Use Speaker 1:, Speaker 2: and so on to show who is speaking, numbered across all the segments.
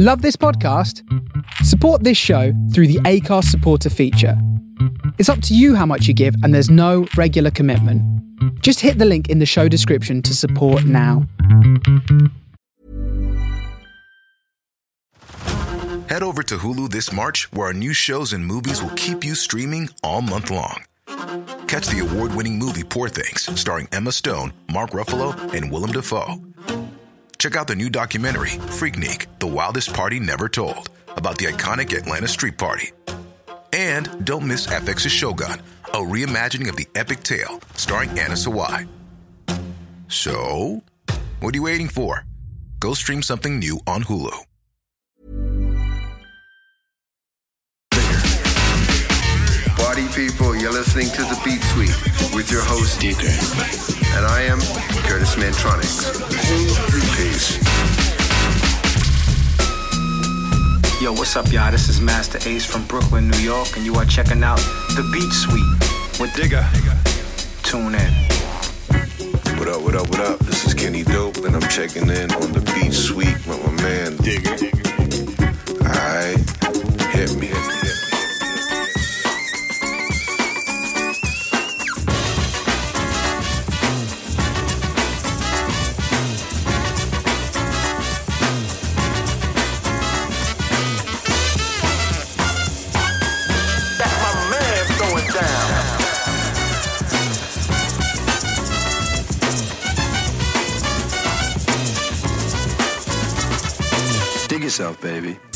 Speaker 1: Love this podcast? Support this show through the Acast supporter feature. It's up to you how much you give, and there's no regular commitment. Just hit the link in the show description to support now.
Speaker 2: Head over to Hulu this March, where our new shows and movies will keep you streaming all month long. Catch the award winning movie Poor Things, starring Emma Stone, Mark Ruffalo, and Willem Dafoe. Check out the new documentary, Freaknik The Wildest Party Never Told, about the iconic Atlanta Street Party. And don't miss FX's Shogun, a reimagining of the epic tale starring Anna Sawai. So, what are you waiting for? Go stream something new on Hulu.
Speaker 3: Party people, you're listening to The Beat Suite with your host, Digga. And I am Kurtis Mantronik. Peace.
Speaker 4: Yo, what's up, y'all? This is Masta Ace from Brooklyn, New York, and you are checking out The Beat Suite with Digga. Tune in.
Speaker 5: What up, what up, what up? This is Kenny Dope, and I'm checking in on the beat suite with my man Digga. Alright, hit me,
Speaker 3: yourself, baby.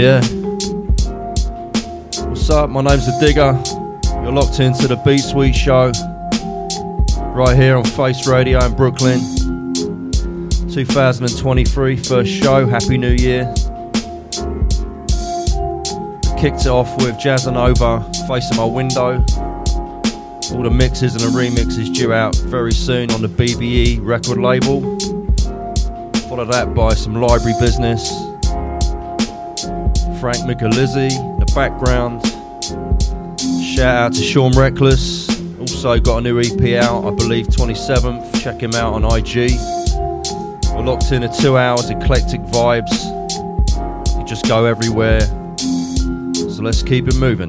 Speaker 6: Yeah. What's up? My name's The Digga. You're locked into the Beatsuite Show right here on Face Radio in Brooklyn. 2023, first show. Happy New Year. Kicked it off with Jazzanova, Facing My Window. All the mixes and the remixes due out very soon on the BBE record label. Follow that by some library business. Frank Michelizzi in the background. Shout out to Sean Reckless. Also got a new EP out, I believe 27th. Check him out on IG. We're locked in a two hours eclectic vibes. You just go everywhere. So let's keep it moving.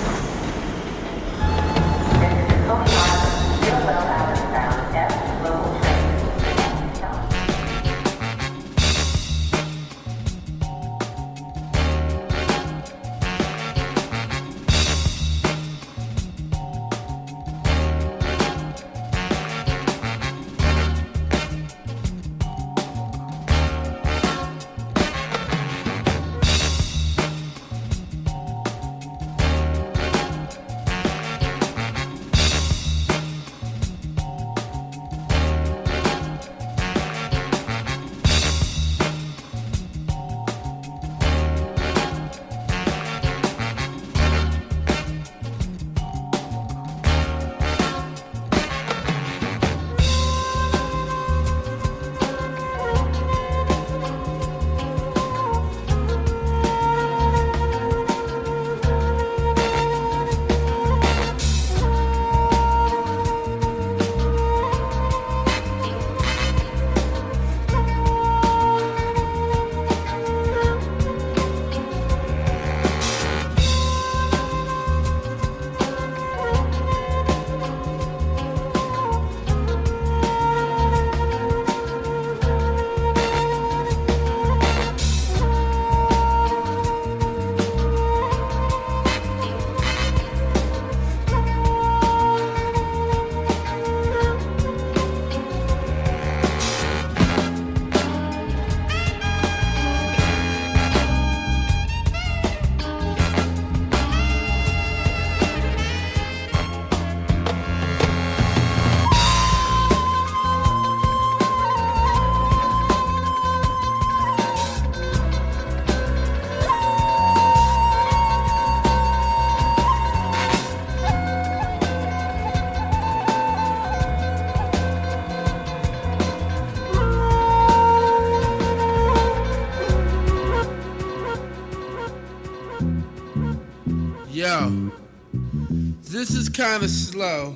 Speaker 7: Kind of slow,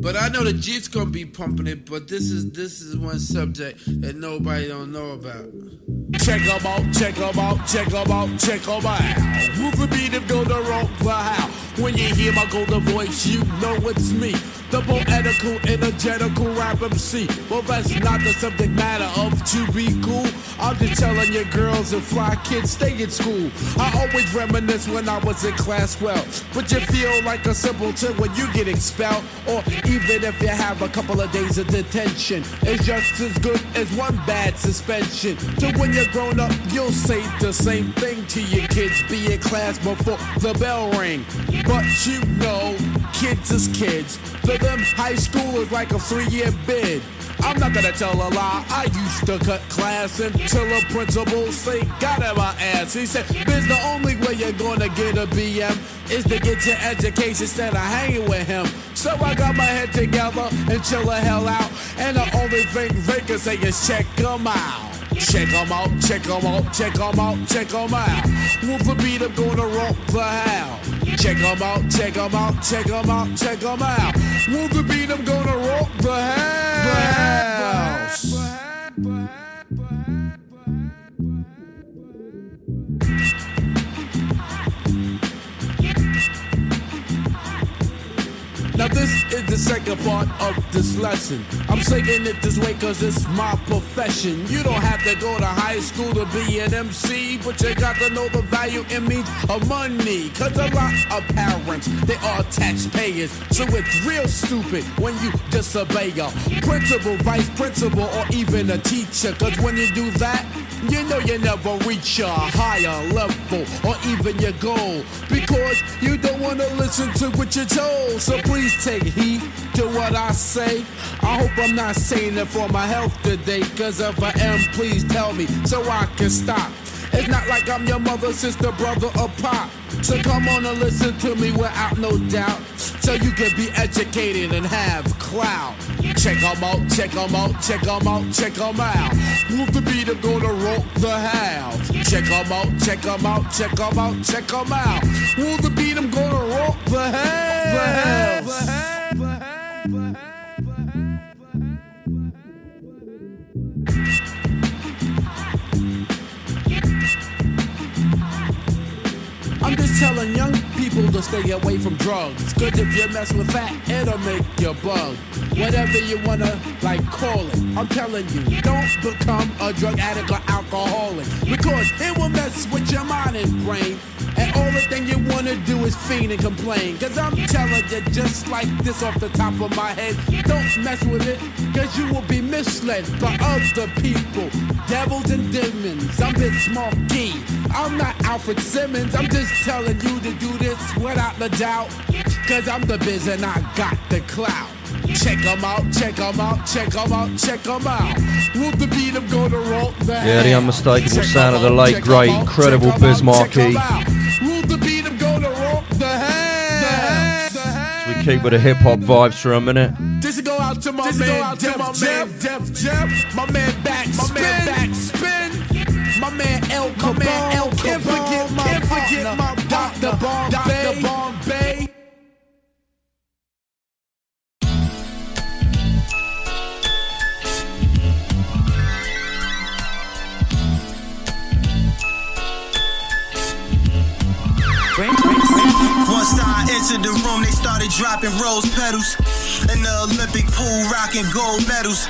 Speaker 7: but I know the Jeep's gonna be pumping it. But this is this is one subject that nobody don't know about.
Speaker 8: Check 'em out, check 'em out, check 'em out, check 'em out. Beat and go the wrong how. When you hear my golden voice, you know it's me. The poetical, energetical rap MC. Well, that's not the subject matter of to be cool. I'm just telling you, girls and fly kids, stay in school. I always reminisce when I was in class well. But you feel like a simpleton when you get expelled. Or even if you have a couple of days of detention. It's just as good as one bad suspension. So when you're grown up, you'll say the same thing to your kids. Be in class before the bell ring. But you know, kids is kids. For them, high school is like a three-year bid. I'm not gonna tell a lie. I used to cut class until a principal say got in my ass. He said, "Biz, the only way you're gonna get a BM is to get your education instead of hanging with him." So I got my head together and chill the hell out. And the only thing they can say is check check 'em out. Check 'em out, check 'em out, check 'em out, check 'em out. With the beat, I'm gonna rock the house. Check 'em out, check 'em out, check 'em out, check 'em out. With the beat, I'm gonna rock the house. Now this is the second part of this lesson. I'm saying it this way cause it's my profession. You don't have to go to high school to be an MC, but you got to know the value and means of money. Cause a lot of parents, they are taxpayers. So it's real stupid when you disobey a principal, vice principal, or even a teacher. Cause when you do that, you know you never reach a higher level or even your goal because you don't want to listen to what you're told. So please take heed to what I say. I hope I'm not saying it for my health today, cause if I am, please tell me so I can stop. It's not like I'm your mother, sister, brother, or pop. So come on and listen to me without no doubt. So you can be educated and have clout. Check 'em out, check 'em out, check 'em out, check 'em out. Move the beat, I'm gonna rock the house. Check 'em out, check 'em out, check 'em out, check 'em out. Move the beat, I'm gonna rock the house. The house. I'm just telling young people to stay away from drugs. It's good if you mess with that, it'll make you bug. Whatever you wanna like call it. I'm telling you, don't become a drug addict or alcoholic. Because it will mess with your mind and brain. And all the thing you wanna do is fiend and complain. Cause I'm telling you just like this off the top of my head. Don't mess with it, cause you will be misled by other people. Devils and demons. I'm Big Smokey. I'm not Alfred Simmons. I'm just telling you to do this without the doubt. Cause I'm the biz and I got the clout. Check 'em out, check 'em out, check 'em out, check 'em out. Will the beat 'em go to roll the
Speaker 6: Yeah, the unmistakable sound of the late, great, incredible Biz Markie. Keep with the hip hop vibes for a minute.
Speaker 8: This is go out to my
Speaker 9: This
Speaker 8: man,
Speaker 9: go out to
Speaker 8: Def
Speaker 9: my
Speaker 8: Jeff,
Speaker 9: man,
Speaker 8: Def Jef, my man back, my
Speaker 9: Spin.
Speaker 8: man back, spin. My man El Capone, my man El can't forget my can't forget my Dr. Bombay, Dr. Bombay.
Speaker 10: Dropping rose petals. In the Olympic pool, rocking gold medals.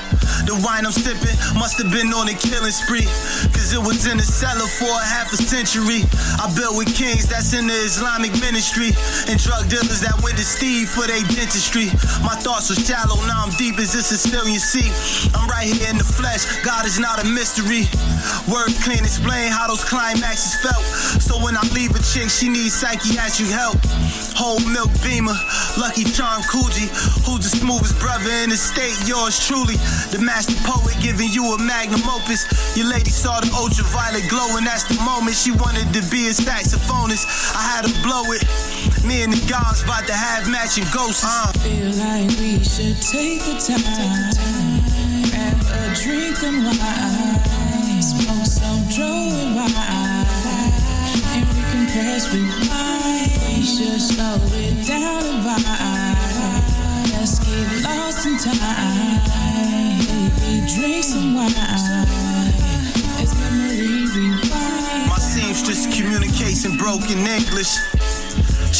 Speaker 10: The wine I'm sipping must have been on a killing spree. Cause it was in the cellar for a half a century. I built with kings that's in the Islamic ministry. And drug dealers that went to Steve for their dentistry. My thoughts were shallow, now I'm deep as a Sicilian sea. I'm right here in the flesh, God is not a mystery. Words can't explain how those climaxes felt. So when I leave a chick, she needs psychiatric help. Whole milk beamer, lucky charm Coogee. Who's the smoothest brother in the state? Yours truly. The master poet giving you a magnum opus. Your lady saw the ultraviolet glow, and that's the moment she wanted to be a saxophonist. I had to blow it. Me and the gods about to have matching ghosts. Uh.
Speaker 11: I feel like we should take the time, have a drink and wine, smoke some wine, and we can press. Should slow it down and vibe. Let's get lost in time. Drink some wine. It's memory rewind.
Speaker 10: My seamstress communicates in broken English.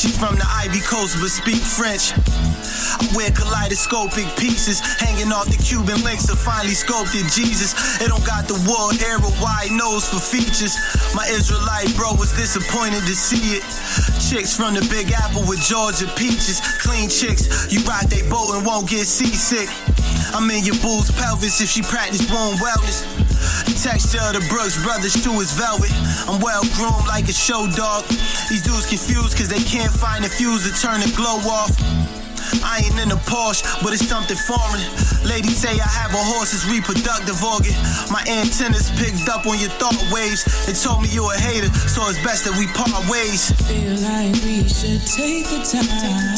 Speaker 10: She's from the Ivy Coast but speak French. I wear kaleidoscopic pieces hanging off the Cuban links of finely sculpted Jesus. It don't got the wood era wide nose for features. My Israelite bro was disappointed to see it. Chicks from the Big Apple with Georgia peaches. Clean chicks, you rock they boat and won't get seasick. I'm in your boo's pelvis if she practice womb wellness. The texture of the Brooks Brothers shoe is velvet. I'm well groomed like a show dog. These dudes confused cause they can't find a fuse to turn the glow off. I ain't in a Porsche, but it's something foreign. Ladies say I have a horse's reproductive organ. My antennas picked up on your thought waves and told me you a hater, so it's best that we part ways.
Speaker 11: Feel like we should take the time,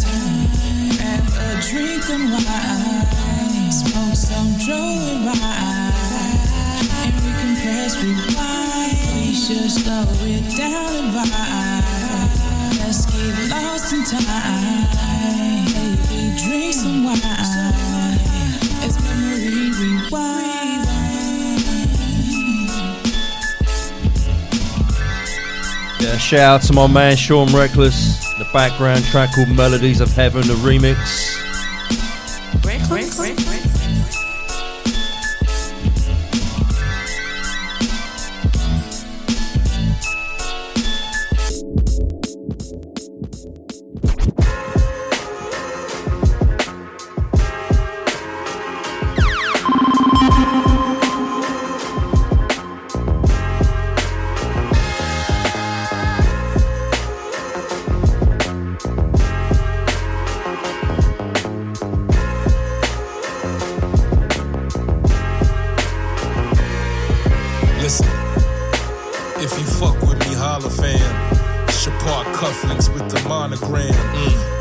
Speaker 11: have a drink and wine, smoke some Joe and ride, we can press. We should slow it down and vibe. Let's get lost in time. Baby, drink some wine. It's memory rewind.
Speaker 6: Yeah, shout out to my man Sean Reckless. The background track called Melodies of Heaven, the remix.
Speaker 12: Listen, fuck with me, holla. Chopard cufflinks with the monogram.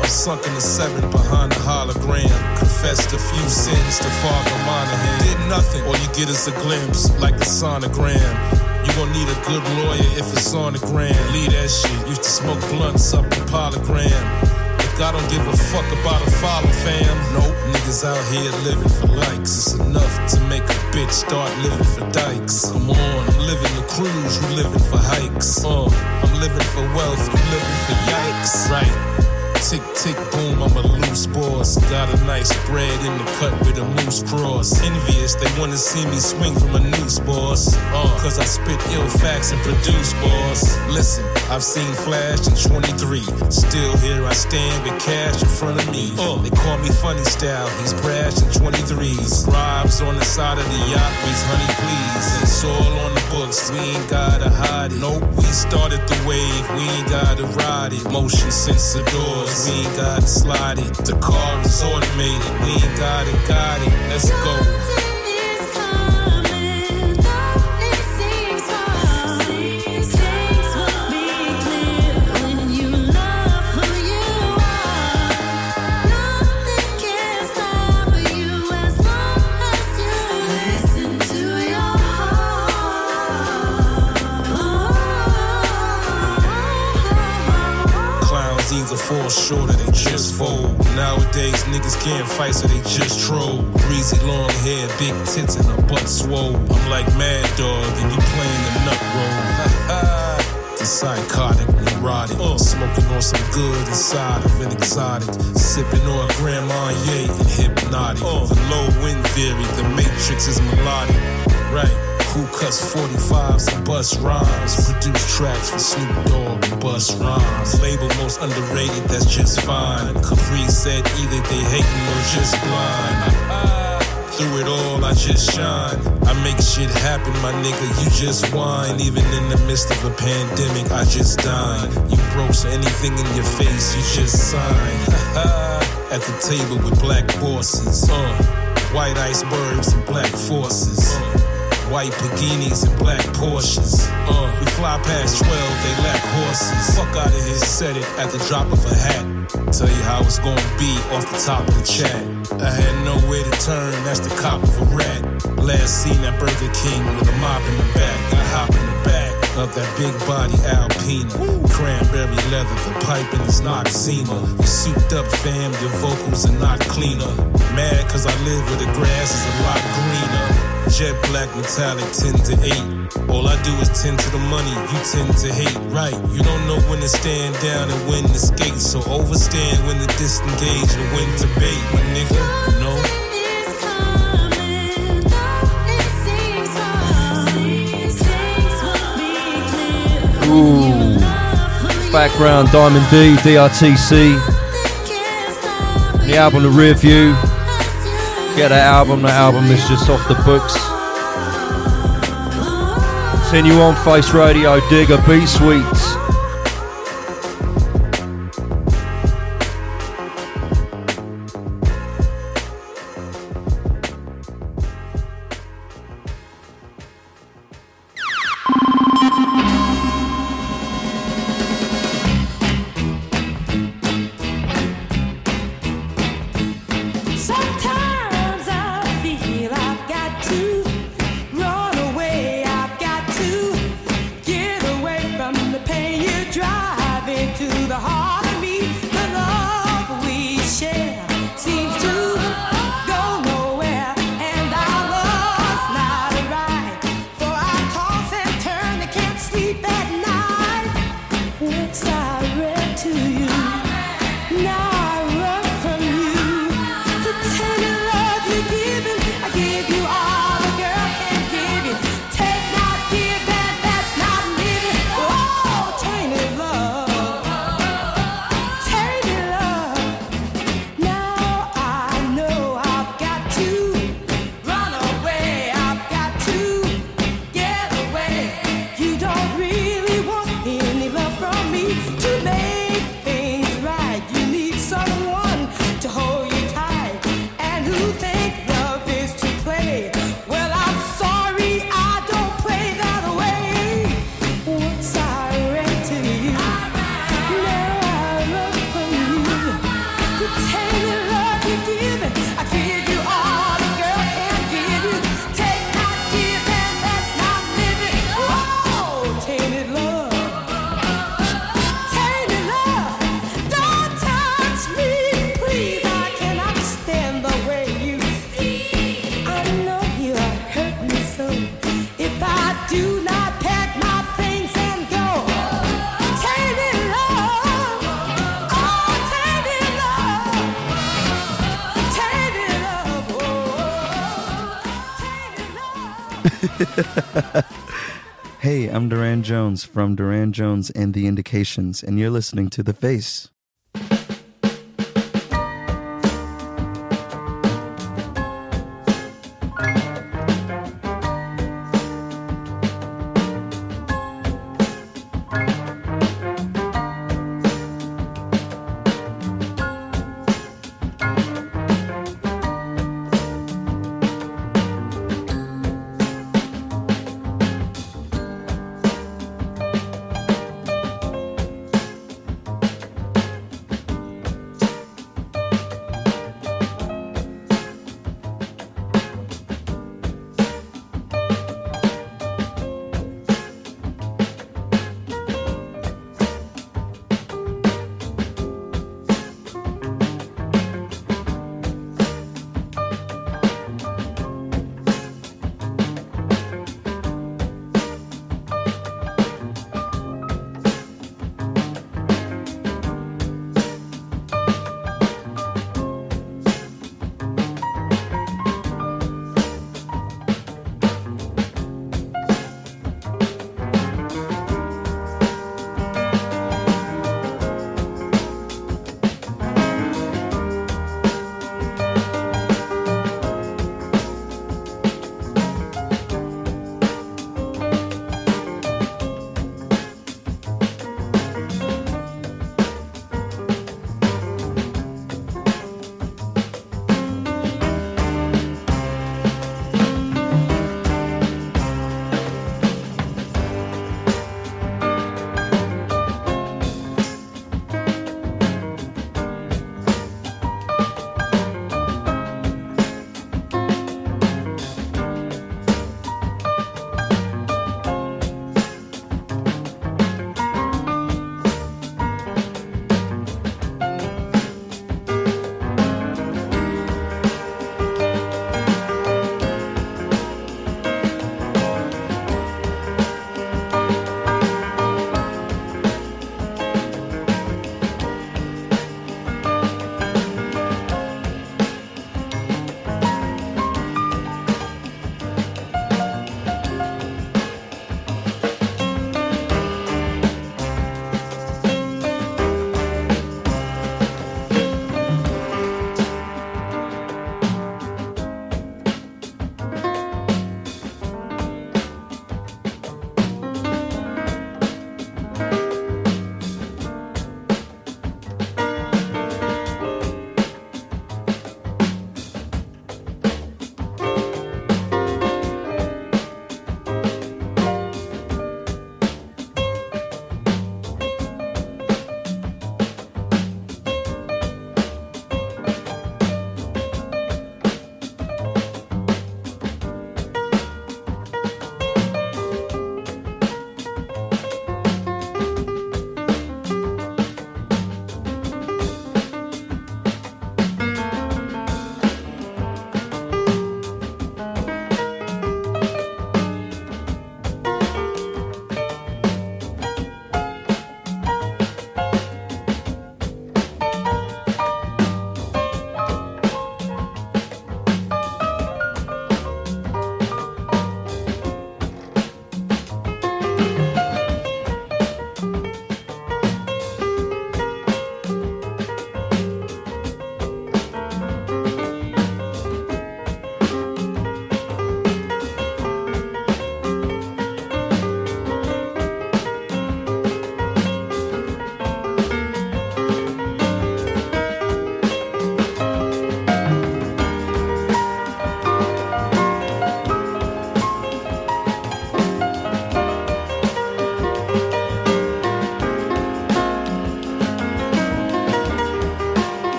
Speaker 12: I'm sunk in the seven behind the hologram. Confessed a few sins to Father Monahan. Did nothing, all you get is a glimpse, like a sonogram. You gon' need a good lawyer if it's on the gram. Leave that shit. Used to smoke blunts up in polygram. I don't give a fuck about a follow, fam. Nope, niggas out here living for likes. It's enough to make a bitch start living for dikes. Come on, I'm living the cruise, you living for hikes. Uh, I'm living for wealth, you living for yikes. Right. Tick, tick, boom, I'm a loose boss. Got a nice spread in the cut with a moose cross. Envious, they wanna see me swing from a noose, boss. Uh, cause I spit ill facts and produce, boss. Listen, I've seen Flash in 23. Still here I stand with cash in front of me. Uh, they call me funny style, he's brash in 23s. Scribes on the side of the yacht, please, honey, please. It's all on the books, we ain't gotta hide it. Nope, we started the wave, we ain't gotta ride it. Motion sensor doors we ain't slide it. The car is automated, we ain't gotta guide it. Let's go. Either fall short or they just fold. Nowadays, niggas can't fight, so they just troll. Breezy long hair, big tits, and a butt swole. I'm like Mad Dog, and you playing the nut roll. the psychotic, neurotic. Oh. Smoking on some good inside of an exotic. Sipping on Grand Marnier and hypnotic. Oh. The low wind theory, the matrix is melodic. Right. Who cuts 45s and bust rhymes? Produce tracks for Snoop Dogg and Busta Rhymes. Label most underrated, that's just fine. Capri said either they hating or just blind. Through it all, I just shine. I make shit happen, my nigga. You just whine. Even in the midst of a pandemic, I just dine. You broke, so anything in your face, you just sign. At the table with black bosses, uh, white icebergs and black forces. Uh, White bikinis and black Porsches. Uh, we fly past 12, they lack horses. Fuck out of here, said it at the drop of a hat. Tell you how it's gonna be off the top of the chat. I had nowhere to turn, that's the cop of a rat. Last seen at Burger King with a mop in the back. I hop in the back of that big body Alpina. Cranberry leather, the piping is not Zima. You souped up, fam, your vocals are not cleaner. Mad cause I live where the grass is a lot greener. Jet black metallic 10 to 8. All I do is tend to the money, you tend to hate. Right, you don't know when to stand down and when to skate. So overstand when to disengage and when to bait, my nigga.
Speaker 6: Ooh. Background Diamond D, DRTC. The album The Rear View. Get that album, that album is just off the books. Continue on Face Radio, Digga Beat Sweets.
Speaker 13: Jones from Durand Jones and the Indications, and you're listening to The Face.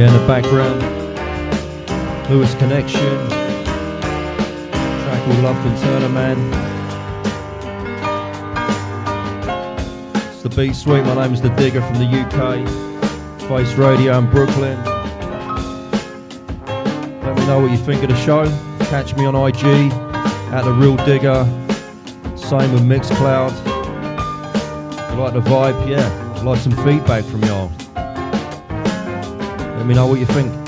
Speaker 6: Yeah, in the background, Lewis Connection, track called Love Can Turn a Man. It's the Beatsuite. My name is the Digga from the UK, Face Radio in Brooklyn. Let me know what you think of the show. Catch me on IG at the Real Digga. Same with Mixcloud. You like the vibe, yeah. I'd like some feedback from y'all. Me know what you think.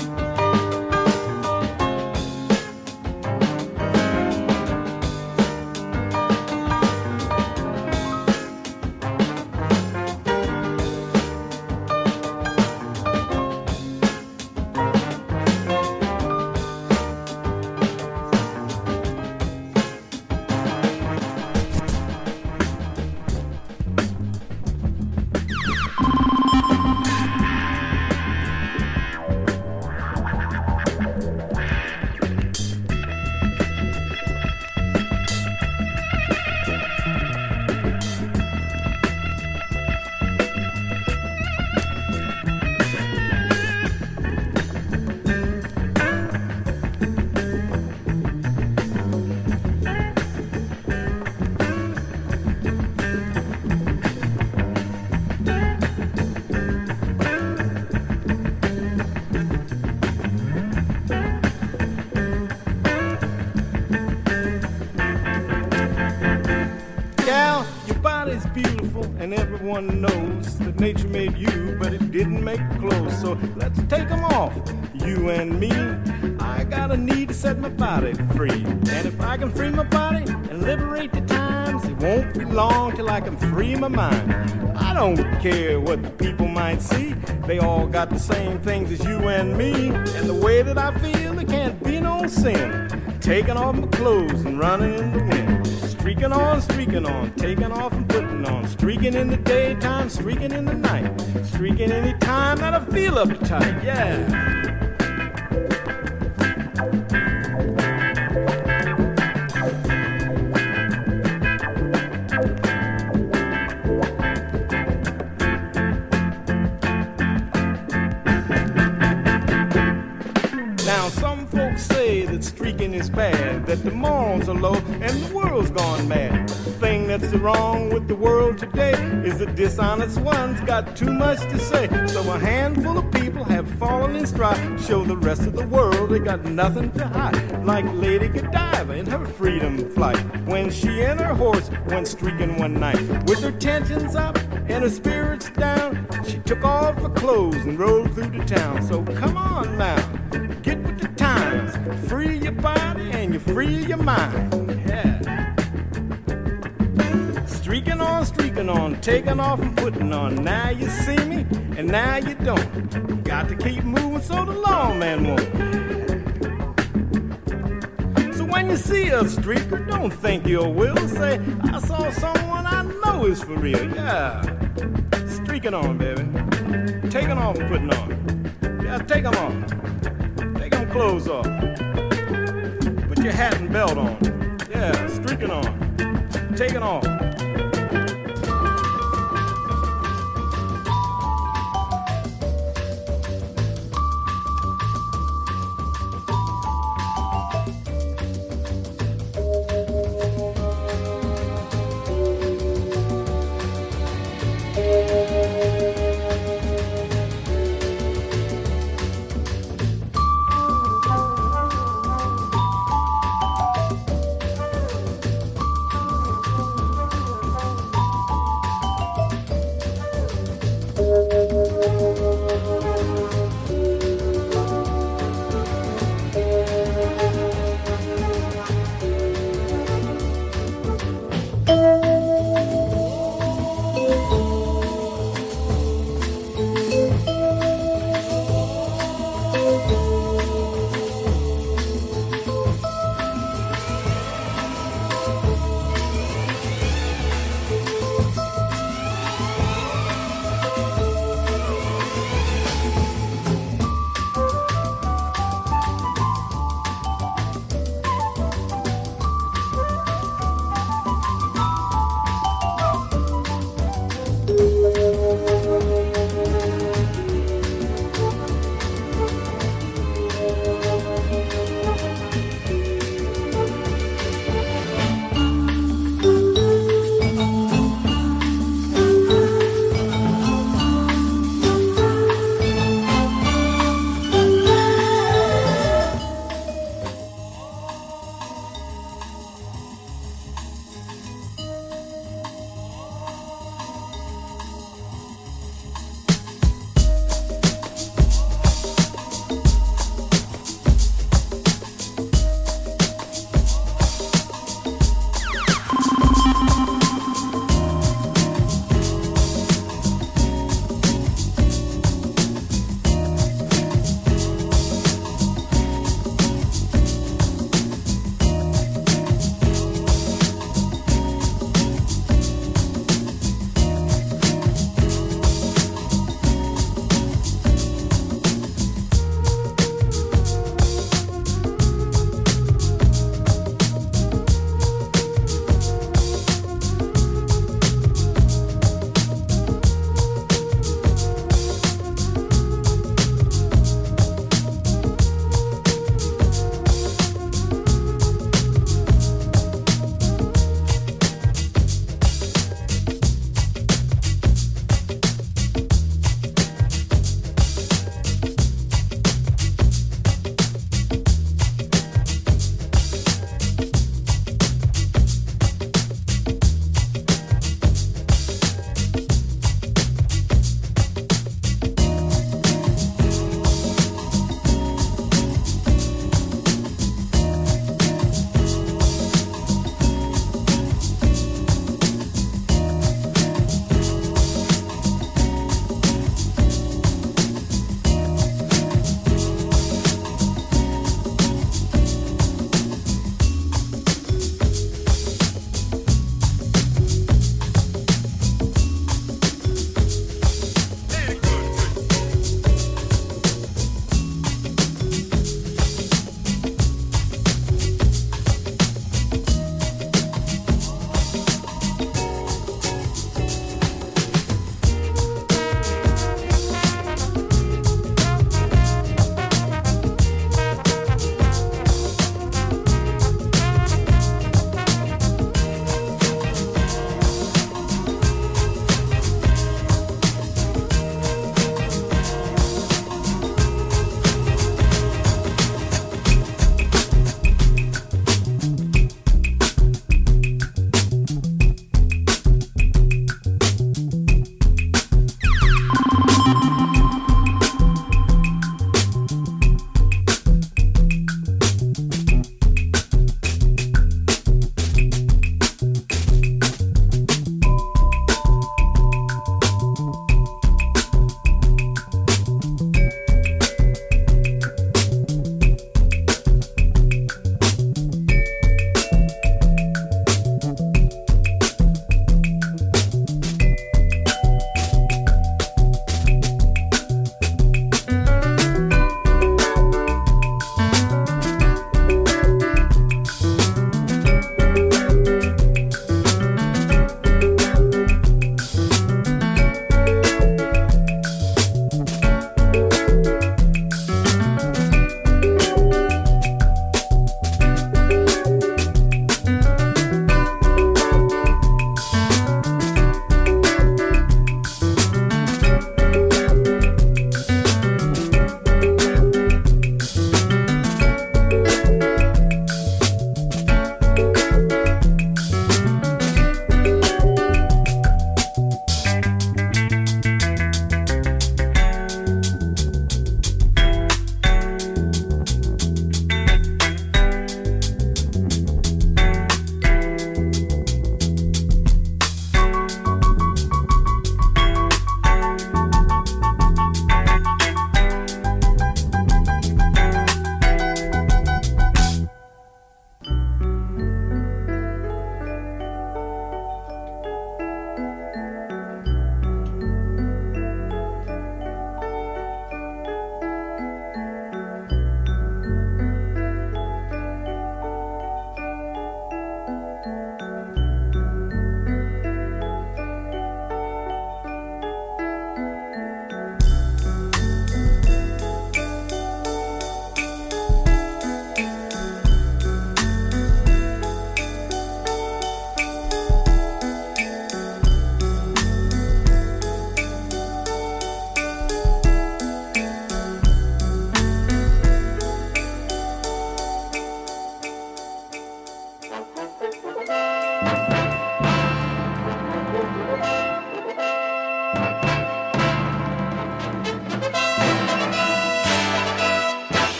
Speaker 14: Everyone knows that nature made you, but it didn't make clothes. So let's take them off, you and me. I got a need to set my body free. And if I can free my body and liberate the times, it won't be long till I can free my mind. I don't care what the people might see. They all got the same things as you and me. And the way that I feel, there can't be no sin. Taking off my clothes and running in the wind. Streaking on, streaking on, taking off and putting Streaking in the daytime, streaking in the night. Streaking any time that I feel uptight, yeah. Now, some folks say that streaking is bad, that the morals are low and the world's gone mad. The thing that's wrong the the dishonest ones got too much to say. So a handful of people have fallen in stride, show the rest of the world they got nothing to hide. Like Lady Godiva in her freedom flight, when she and her horse went streaking one night with her tensions up and her spirits down. She took off her clothes and rode through the town. So come on now, get with the times. Free your body and you free your mind. On, streaking on, taking off and putting on. Now you see me and now you don't. Got to keep moving so the lawman won't. So when you see a streaker, don't think you will. Say, I saw someone I know is for real. Yeah. Streaking on, baby. Taking off and putting on. Yeah, take them off. Take them clothes off. Put your hat and belt on. Yeah, streaking on. Taking off.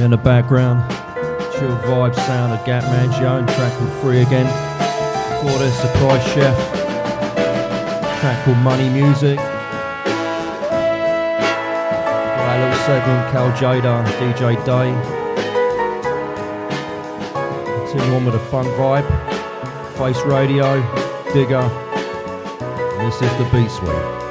Speaker 6: In the background. Chill vibe sound of Gap Mangione and track called Free Again. Before this, Surprise Chef. Track called Money Music. For that little segment, Cal Tjader, DJ Day. Continue on with a funk vibe. Face Radio, Digga. And this is the Beatsuite.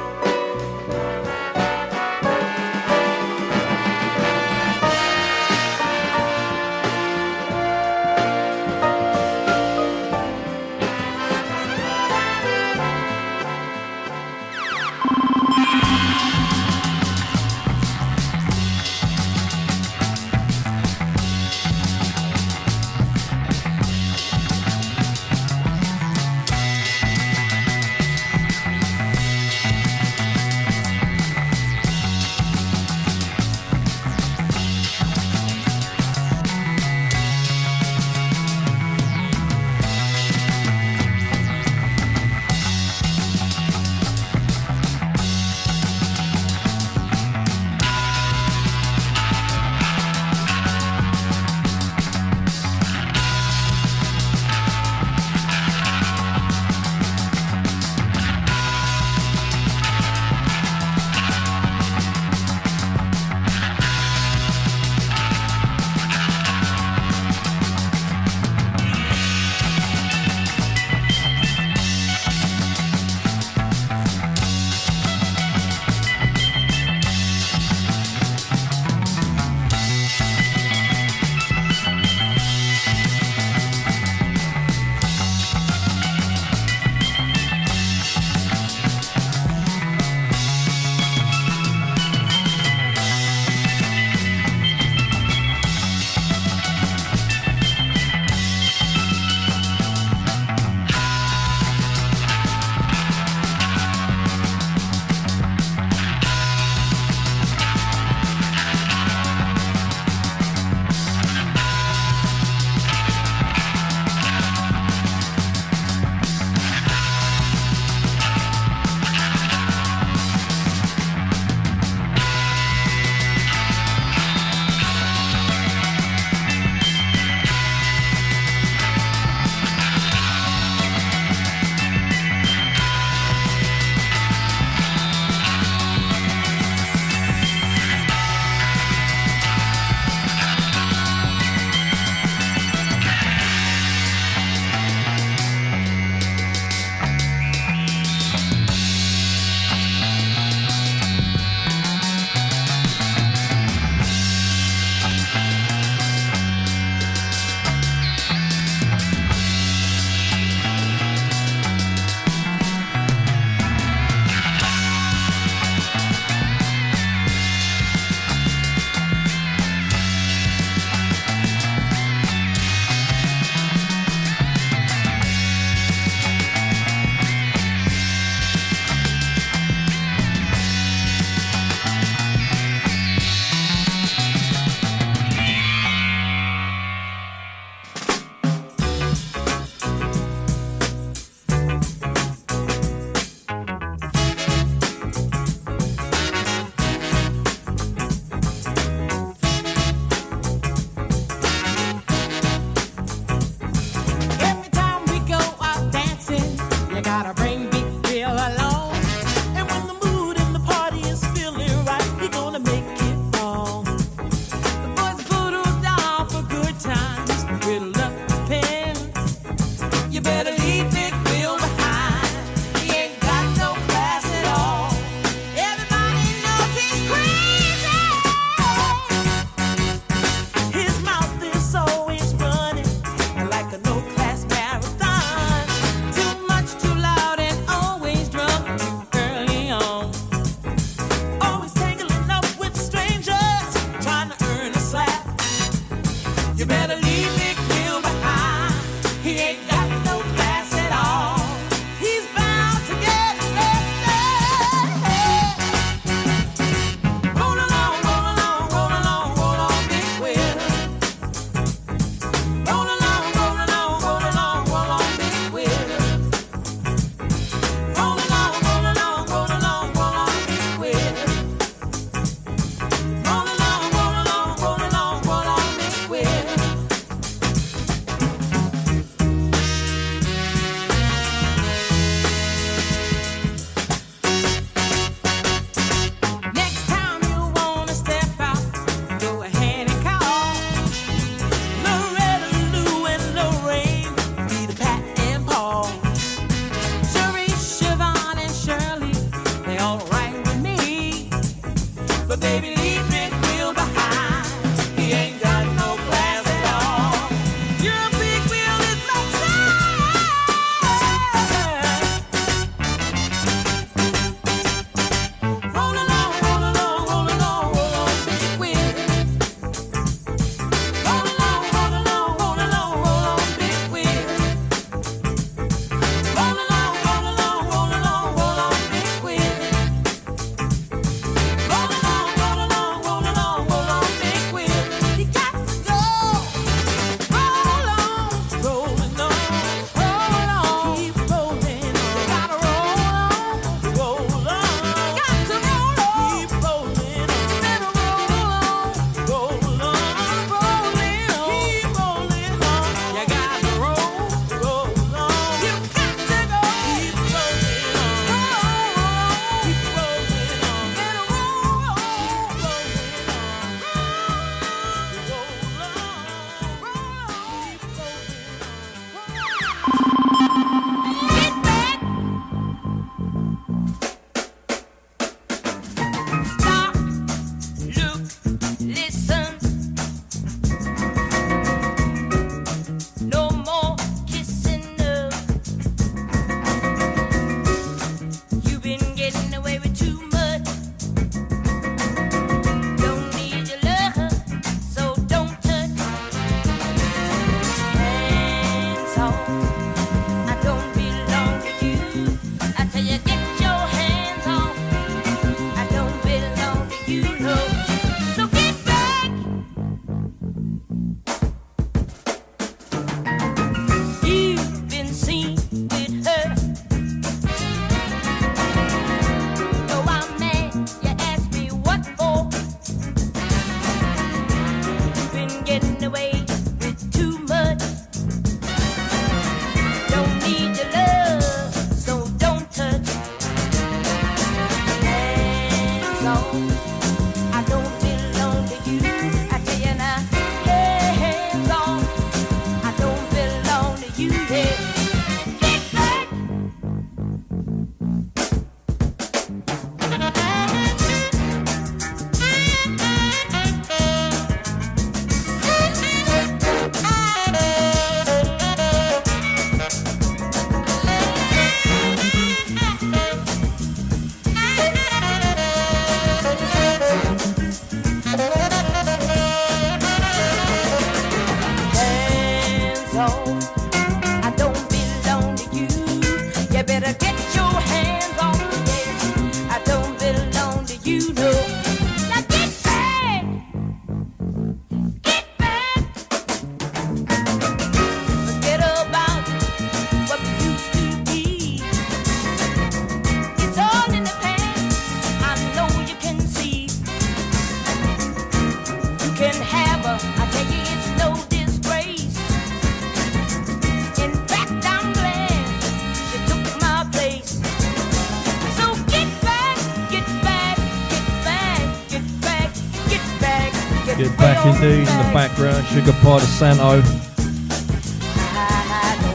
Speaker 6: Sugar Pie DeSanto.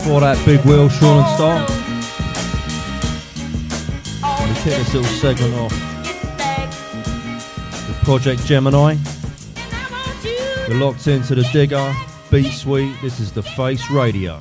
Speaker 6: For that big wheel, Sean and Star. We kick this little segment off with Project Gemini. We're locked into the Digga, Beat Suite. This is the Face Radio.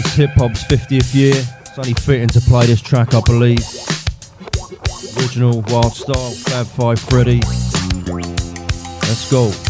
Speaker 6: it's hip hop's 50th year. It's only fitting to play this track, I believe. Original Wild Style, Fab 5 Freddy. Let's go.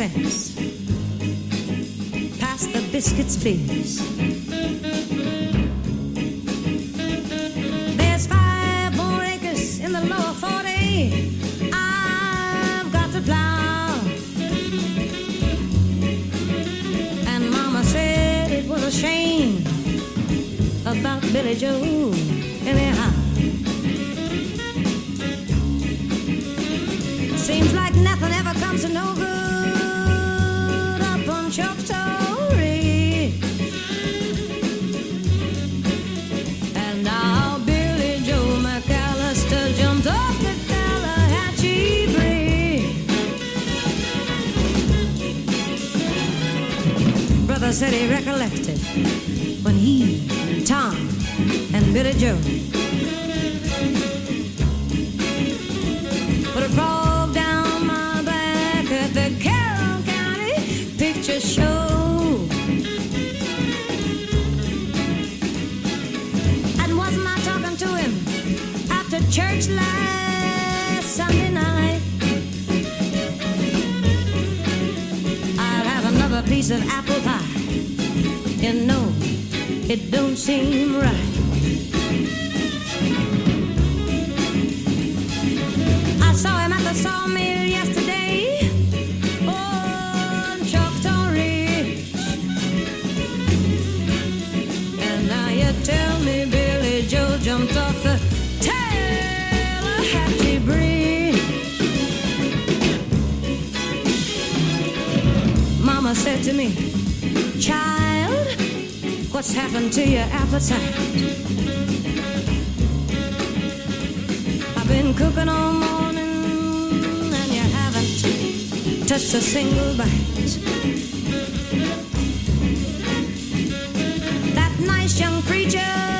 Speaker 15: success. Pass the biscuits, please. been cooking all morning and you haven't touched a single bite. That nice young
Speaker 16: creature.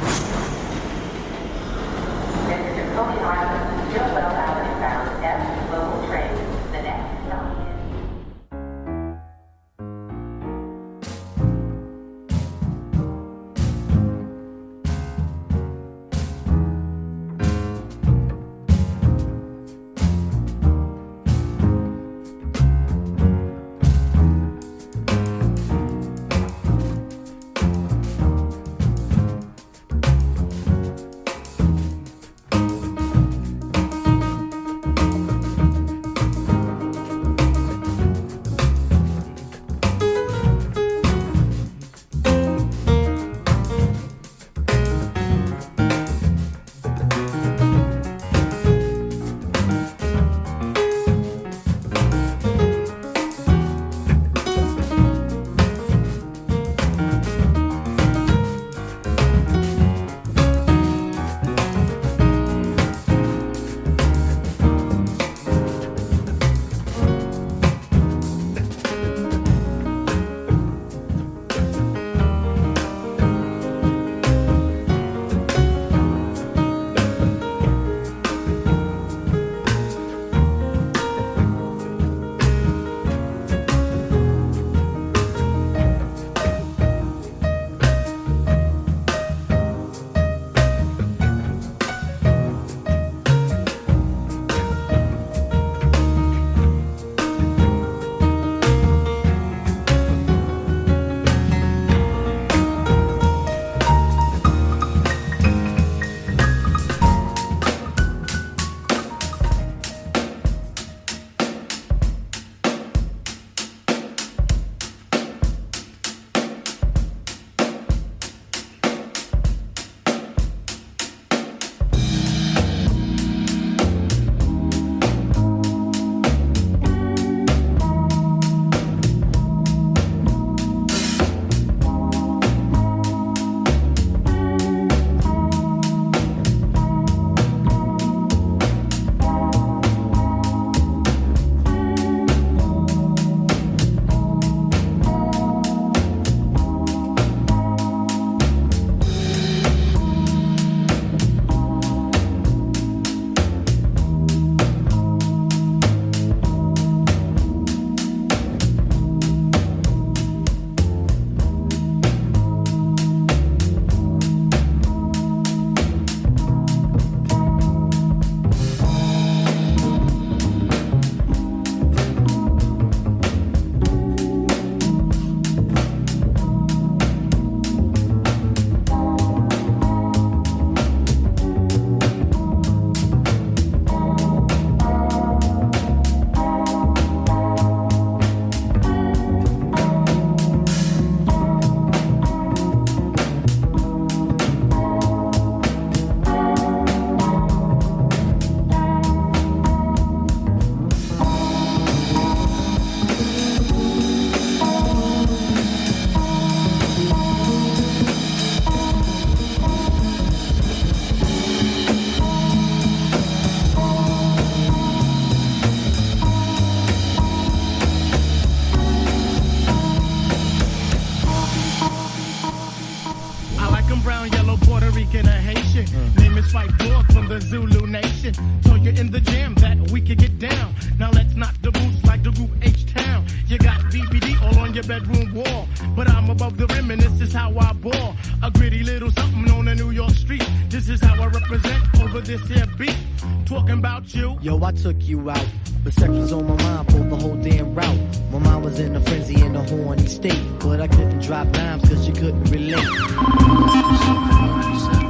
Speaker 17: I
Speaker 18: took you out. But sex was on my mind for the whole damn route. My mind was in a frenzy in a horny state. But I couldn't drop dimes cause you couldn't relate.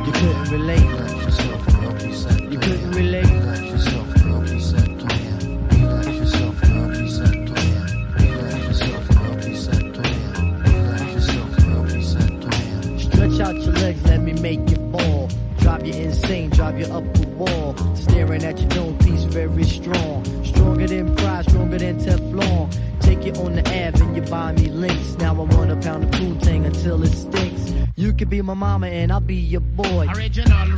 Speaker 18: You couldn't relate. be your boy.
Speaker 17: Original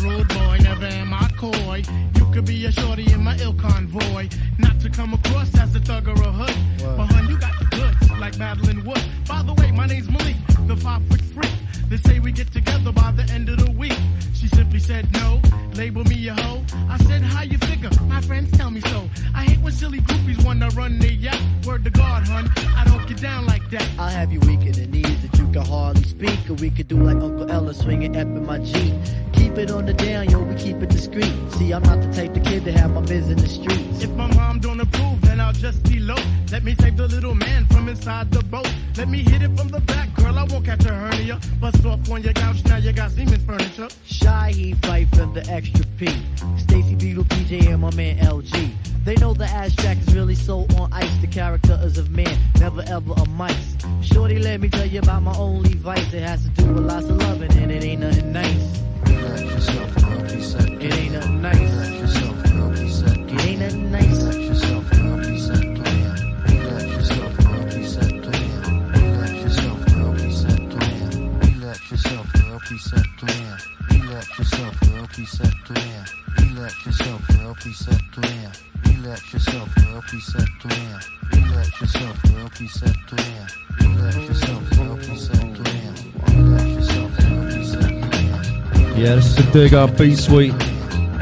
Speaker 19: Digga B Suite,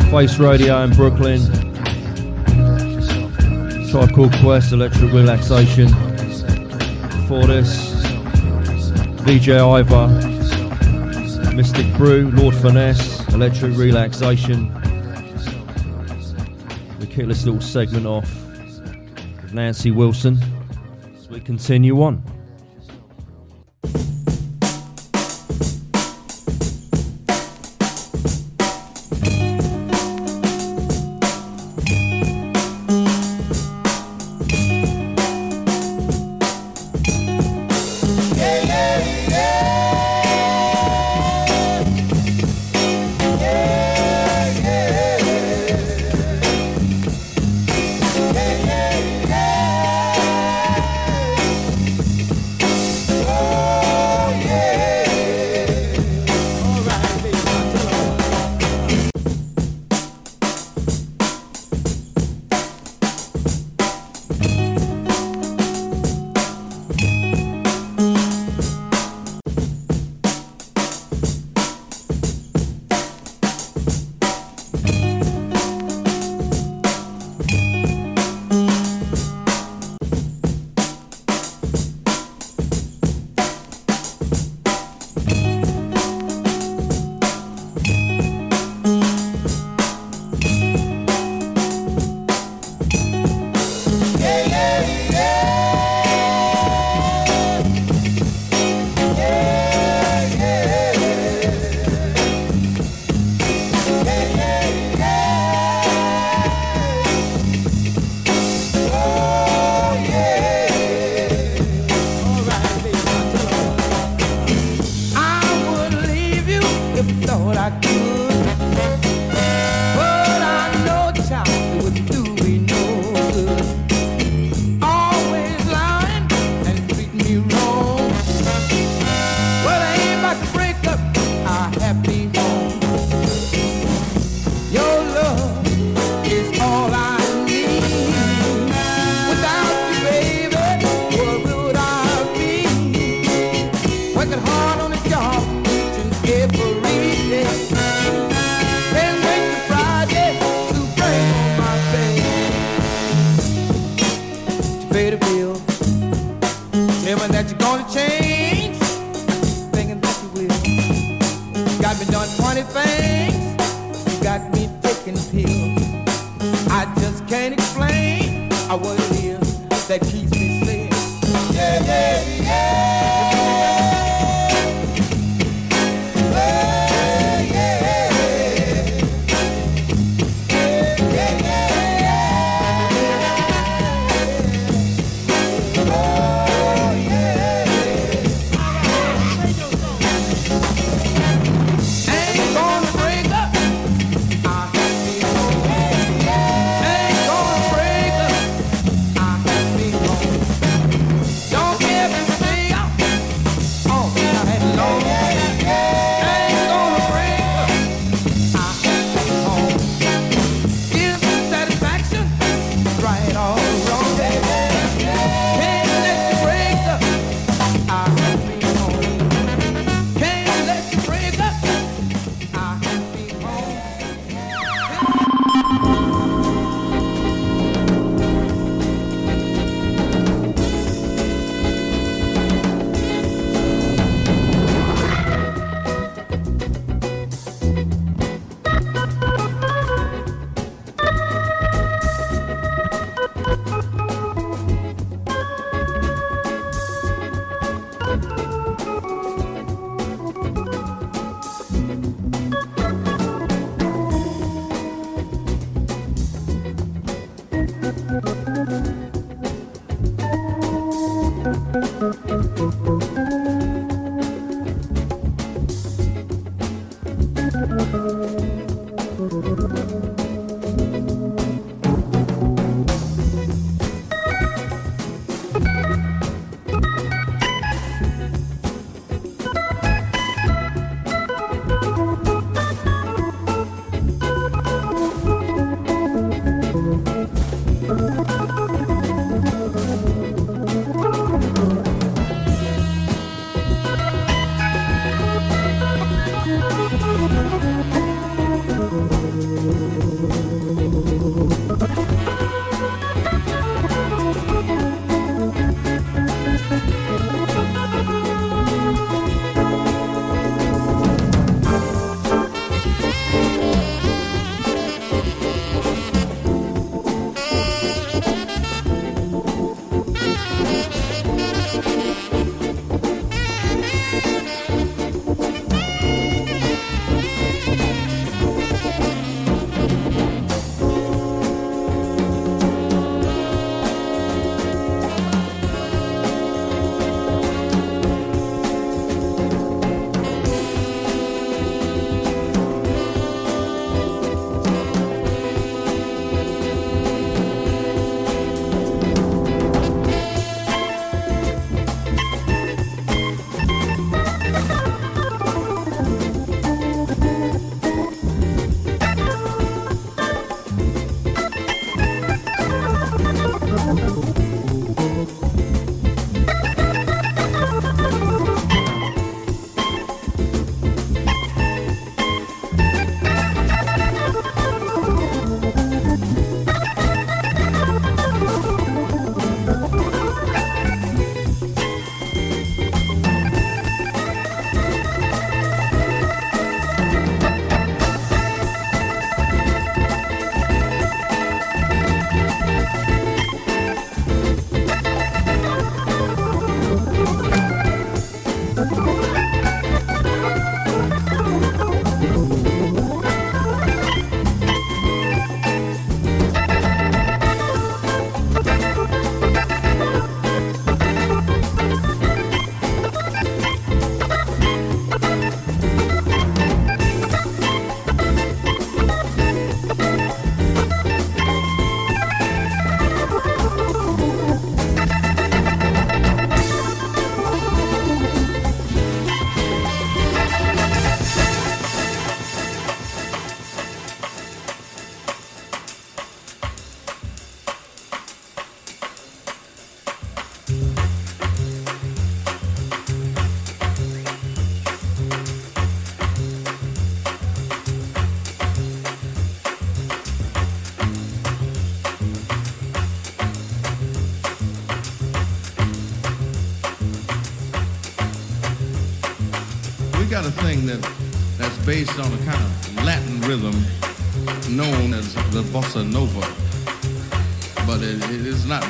Speaker 19: Face Radio in Brooklyn. Tribe called Quest, Electric Relaxation. For this, DJ Ivor, Mystic Brew, Lord Finesse, Electric Relaxation. We kick this little segment off with Nancy Wilson we continue on.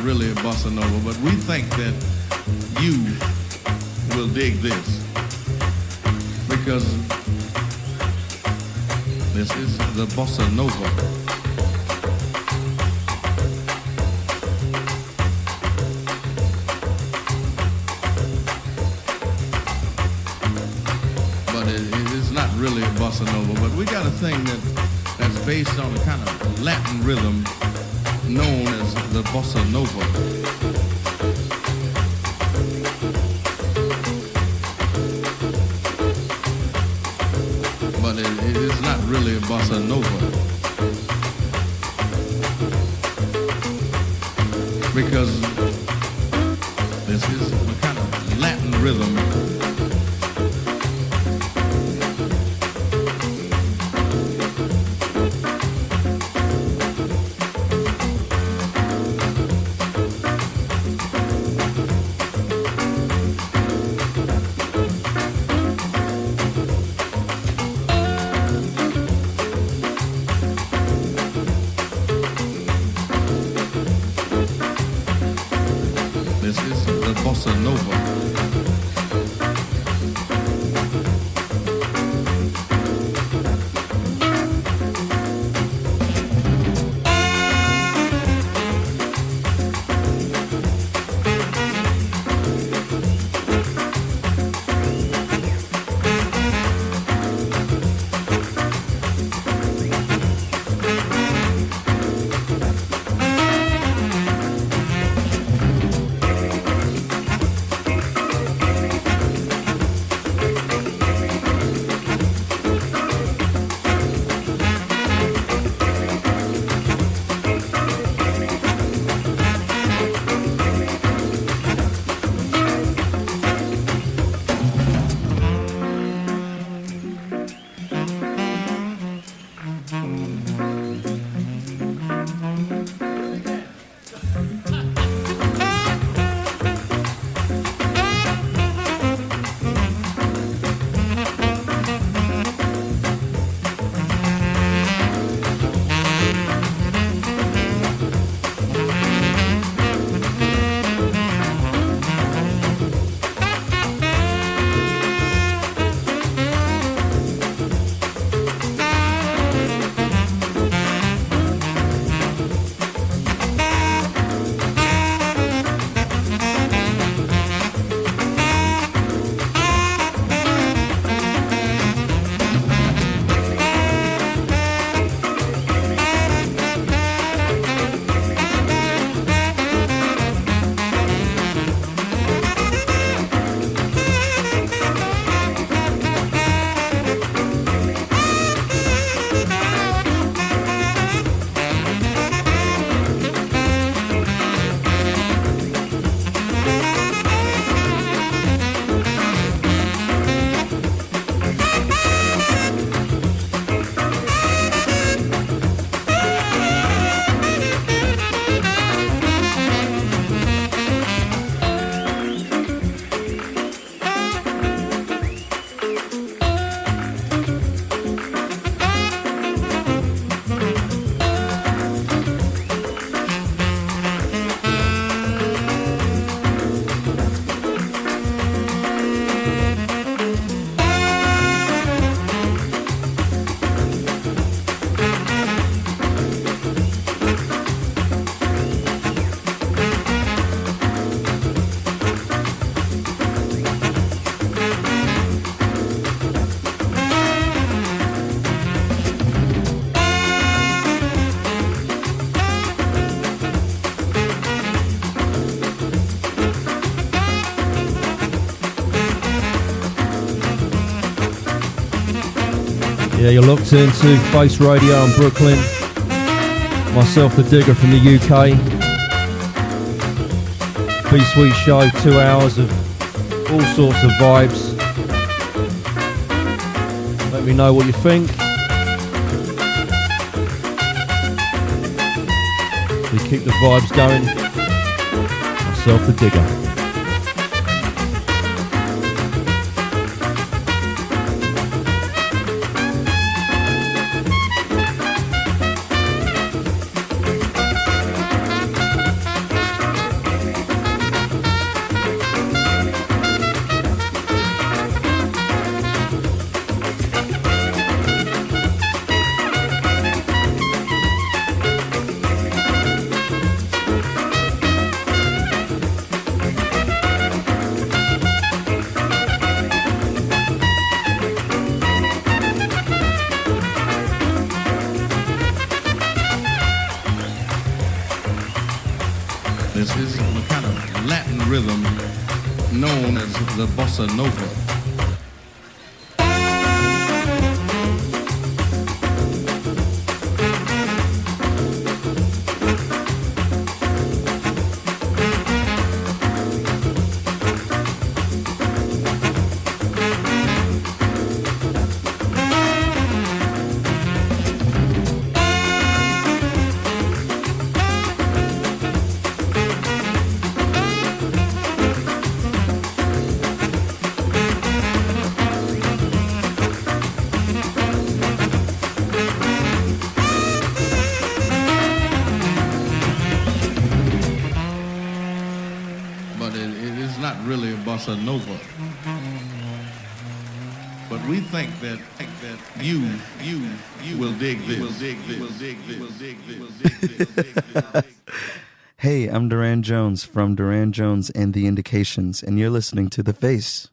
Speaker 20: Really a bossa nova, but we think that
Speaker 6: Yeah, you're locked into Face Radio in Brooklyn. Myself, the Digga from the UK. Beatsuite Show, two hours of all sorts of vibes. Let me know what you think. We keep the vibes going. Myself, the
Speaker 20: Digga. The bossa nova. Bossa nova. But we think that that you you you will dig this. Will dig this. Will dig this. Will dig this. Will dig this. Will dig this.
Speaker 13: Hey, I'm Durand Jones from Durand Jones and the Indications, and you're listening to The Face.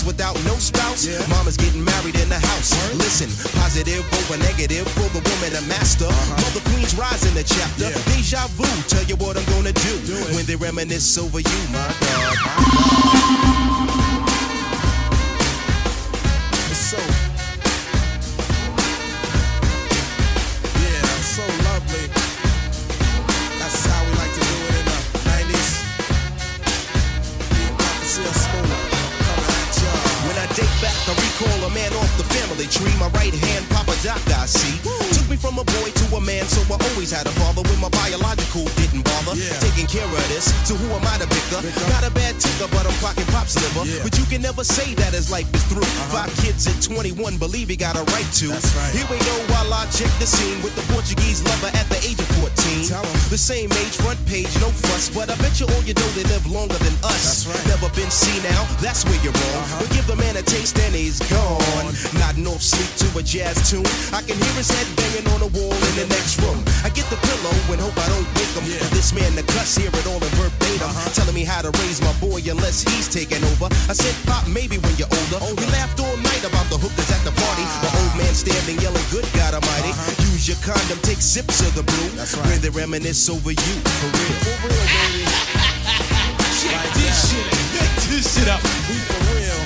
Speaker 10: 10 without no spouse, mama's getting married in the house. Listen, positive over negative for the woman a master. Uh-huh. Mother Queen's rise in the chapter. Deja vu, tell you what I'm gonna do when they reminisce over you, my God.
Speaker 21: It's
Speaker 10: am I to pick up? Got a bad ticker, but I'm clocking pop's liver. But you can never say that his life is through. Uh-huh. Five kids at 21, believe he got a right to. Here we go while I check the scene with the Portuguese lover at the age of 14. The same age, front page, no fuss, but I bet you all you know they live longer than us. Never been seen now, that's where you're wrong. Uh-huh. But give the man a taste and he's gone. Nodding off sleep to a jazz tune. I can hear his head banging on the wall in the next room. I get the pillow and hope I don't wake him. For this man the cuss, hear it all in verbatim. Uh-huh. Telling me how to raise my boy unless he's taking over. I said, Pop, maybe when you're older. Oh, we laughed all night about the hookers at the party. The old man standing yelling, Good God Almighty. Uh-huh. Use your condom, take sips of the brew. When they reminisce over you, for real. For real, baby.
Speaker 21: Check this shit. Make this shit up. We for real.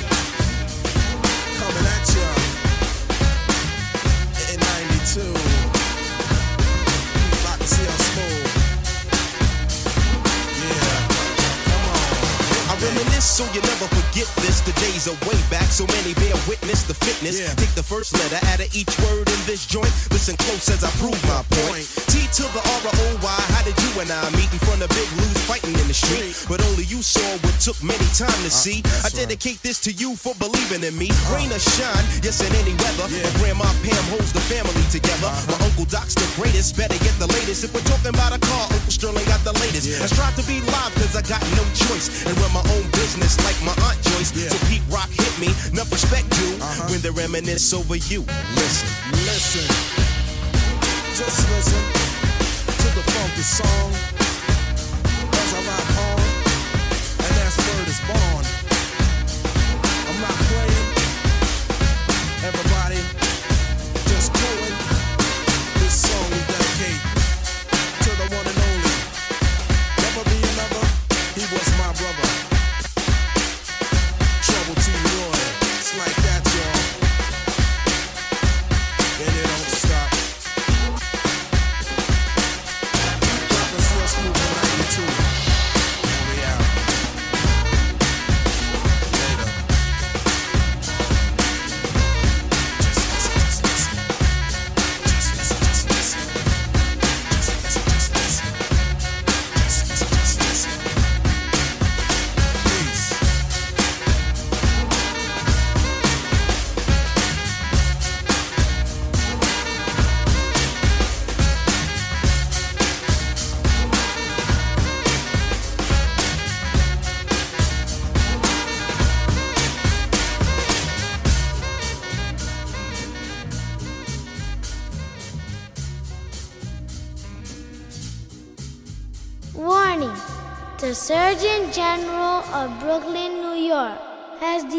Speaker 21: Coming at ya. In 92. Like to see us smooth. Yeah. Come on.
Speaker 10: I reminisce so you never forget this. The days are way back, so many bear witness the fitness. Take the first letter out of each word in this joint. Listen close as I prove my point. T to the R O Y. How did you and I meet in front of Big Lou's fighting in the street? But only you saw what took many time to see. Uh, I dedicate this to you for believing in me. Rain or shine, yes in any weather. My grandma Pam holds the family together. Uh-huh. My Uncle Doc's the greatest. Better get the latest. If we're talking about a car, Uncle Sterling got the latest. I strive to be live cause I got no choice. And run my own business like my Aunt Joyce. So Pete Rock hit me, enough respect due. Uh-huh. When they reminisce over you. Listen.
Speaker 21: Listen. Just listen to the funky song.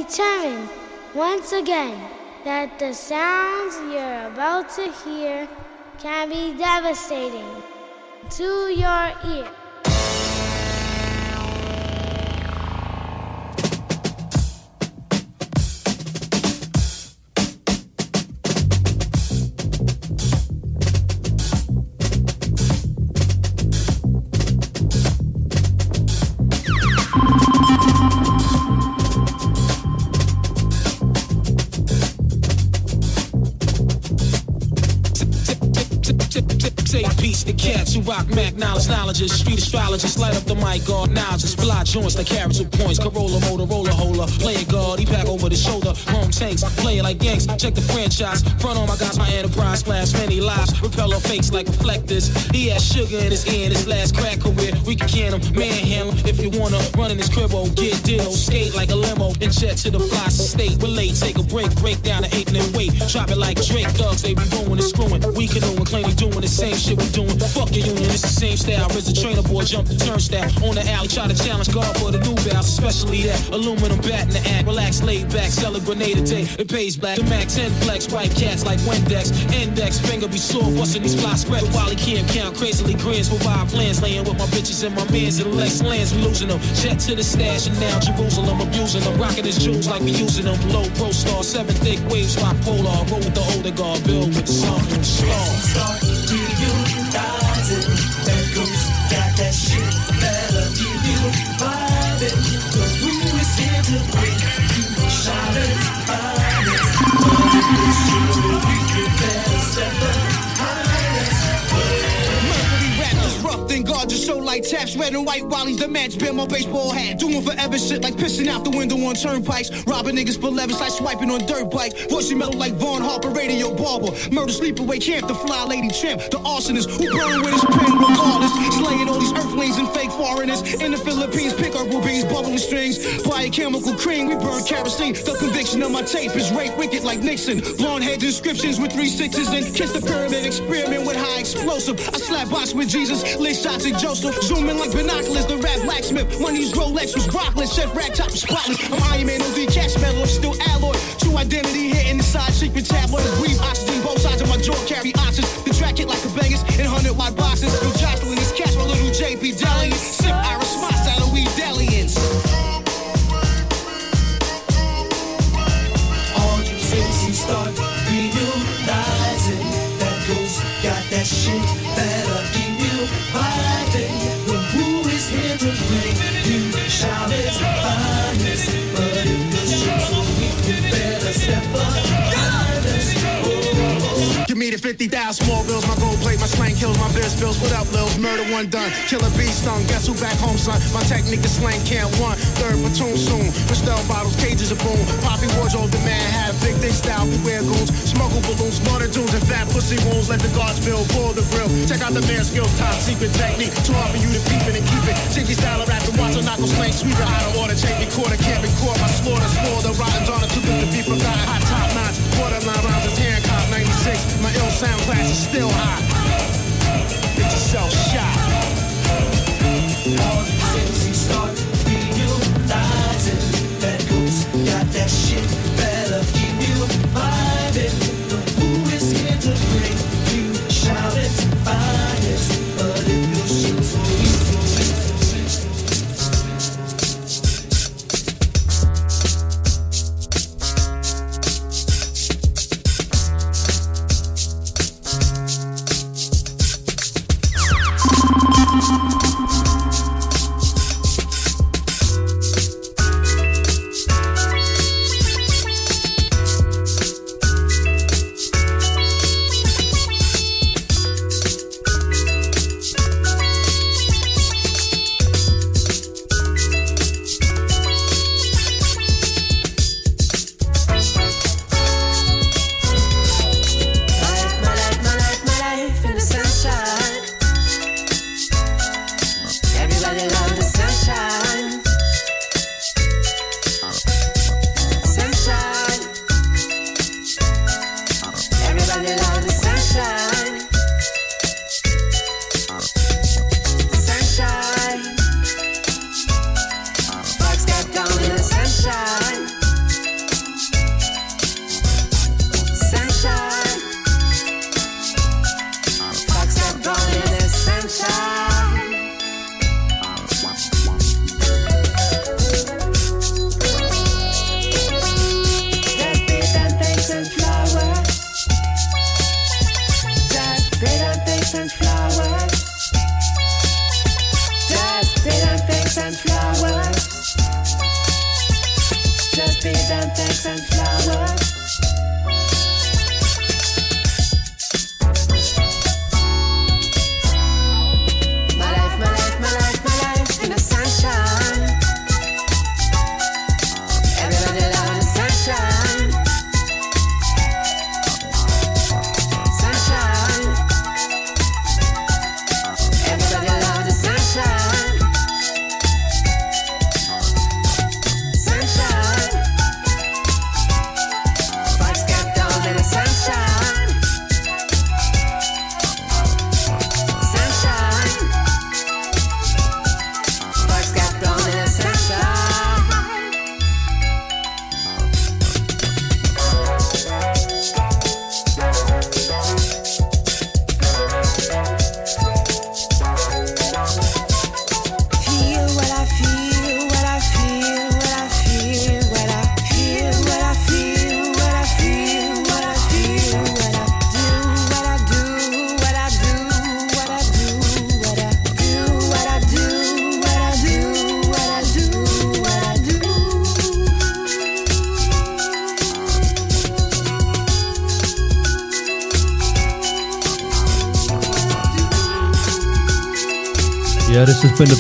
Speaker 22: Determined once again that the sounds you're about to hear can be devastating to your ear.
Speaker 23: Mac 9 street astrologist, light up the mic, guard now just fly joints the character points, Corolla, Motorola, hola, play it guard, he pack over the shoulder, chrome tanks, play it like gangs, check the franchise, front on my guys, my enterprise, flash many lives, repel our fakes like reflectors, he has sugar in his ear his last crack career, we can can him, manhandle him, if you wanna run in his crib, oh, get deal, skate like a limo, and jet to the fly state, relate, take a break, break down the eight and then wait, drop it like Drake, thugs, they be doing and screwing, we can do and claim we doing the same shit we doing, fuck your union, it's the same style, as a trainer boy, jump the turnstile. On the alley, try to challenge God for the new bounce, especially that aluminum bat in the act. Relax, laid back, sell a grenade a day. It pays black. The max 10 flex, white cats like Windex. Index, finger be sore, busting these fly spread. While he can't count, crazily grins with five plans. Laying with my bitches and my mans and Lex lands, we losing them. Jet to the stash and now Jerusalem abusing them. Rocking his jewels like we using them. Low pro star, seven thick waves, rock polar. Roll with the older guard, build with the something strong.
Speaker 11: That'll give you vibing. The room is to true, you better step behind us.
Speaker 16: Mercury then guard your show like taps, red and white he's the match, been my baseball hat. Doing forever shit like pissing out the window on turnpikes. Robbing niggas for levers like swiping on dirt bikes. Voicing metal like Vaughn Harper, radio barber. Murder sleepaway camp, the fly lady champ. The arsonist who burn with his pen regardless. Slaying all these earthlings and fake foreigners. In the Philippines, pick herbal rubies, bubbling strings. Biochemical cream, we burn kerosene. The conviction of my tape is rape wicked like Nixon. Blonde heads inscriptions with three sixes and kiss the pyramid experiment with high explosive. I slap box with Jesus, lit shots at Joseph. Zooming like binoculars, the rap blacksmith. These Rolex was rockless, chef rack top spotless. I'm Iron Man, OD cash metal, I'm still alloy. True identity hitting the side, secret tabloid. Breathe oxygen, both sides of my jaw carry options. The track hit like a bangers and 100 watt boxes.
Speaker 24: Small bills, my gold plate, my slang kills, my biz bills. What up, Lils? Murder one done. Killer bee stung. Guess who back home, son? My technique is slang can't one. Third platoon soon. Pastel bottles, cages of boom. Poppy wardrobe, the man had a big dick style. Beware goons. Smuggle balloons, slaughter dunes, and fat pussy wounds. Let the guards build, pull the grill. Check out the man's skills, top secret technique. Too hard for you to peep it and keep it. Cheeky style of rap, the watch a knuckle slang. Sweep it out of order. Take me quarter, can't be caught. My slaughter, the rotten donor. Too good to be forgotten. Hot top notch. Borderline rhymes is Hancock 96. My ill sound class is still hot. Get yourself shot.
Speaker 11: All you start realizing that goes got that shit